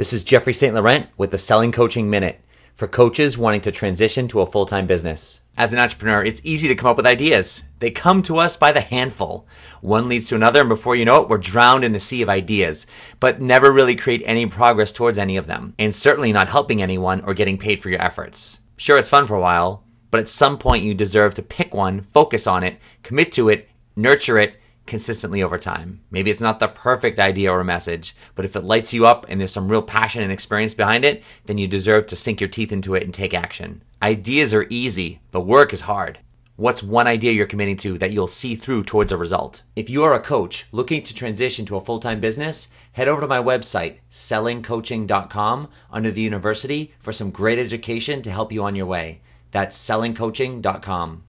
This is Jeffrey St. Laurent with the Selling Coaching Minute for coaches wanting to transition to a full time business. As an entrepreneur, it's easy to come up with ideas. They come to us by the handful. One leads to another, and before you know it, we're drowned in a sea of ideas, but never really create any progress towards any of them, and certainly not helping anyone or getting paid for your efforts. Sure, it's fun for a while, but at some point you deserve to pick one, focus on it, commit to it, nurture it, consistently over time. Maybe it's not the perfect idea or message, but if it lights you up and there's some real passion and experience behind it, then you deserve to sink your teeth into it and take action. Ideas are easy, the work is hard. What's one idea you're committing to that you'll see through towards a result? If you are a coach looking to transition to a full time business, head over to my website, sellingcoaching.com, under the university for some great education to help you on your way. That's sellingcoaching.com.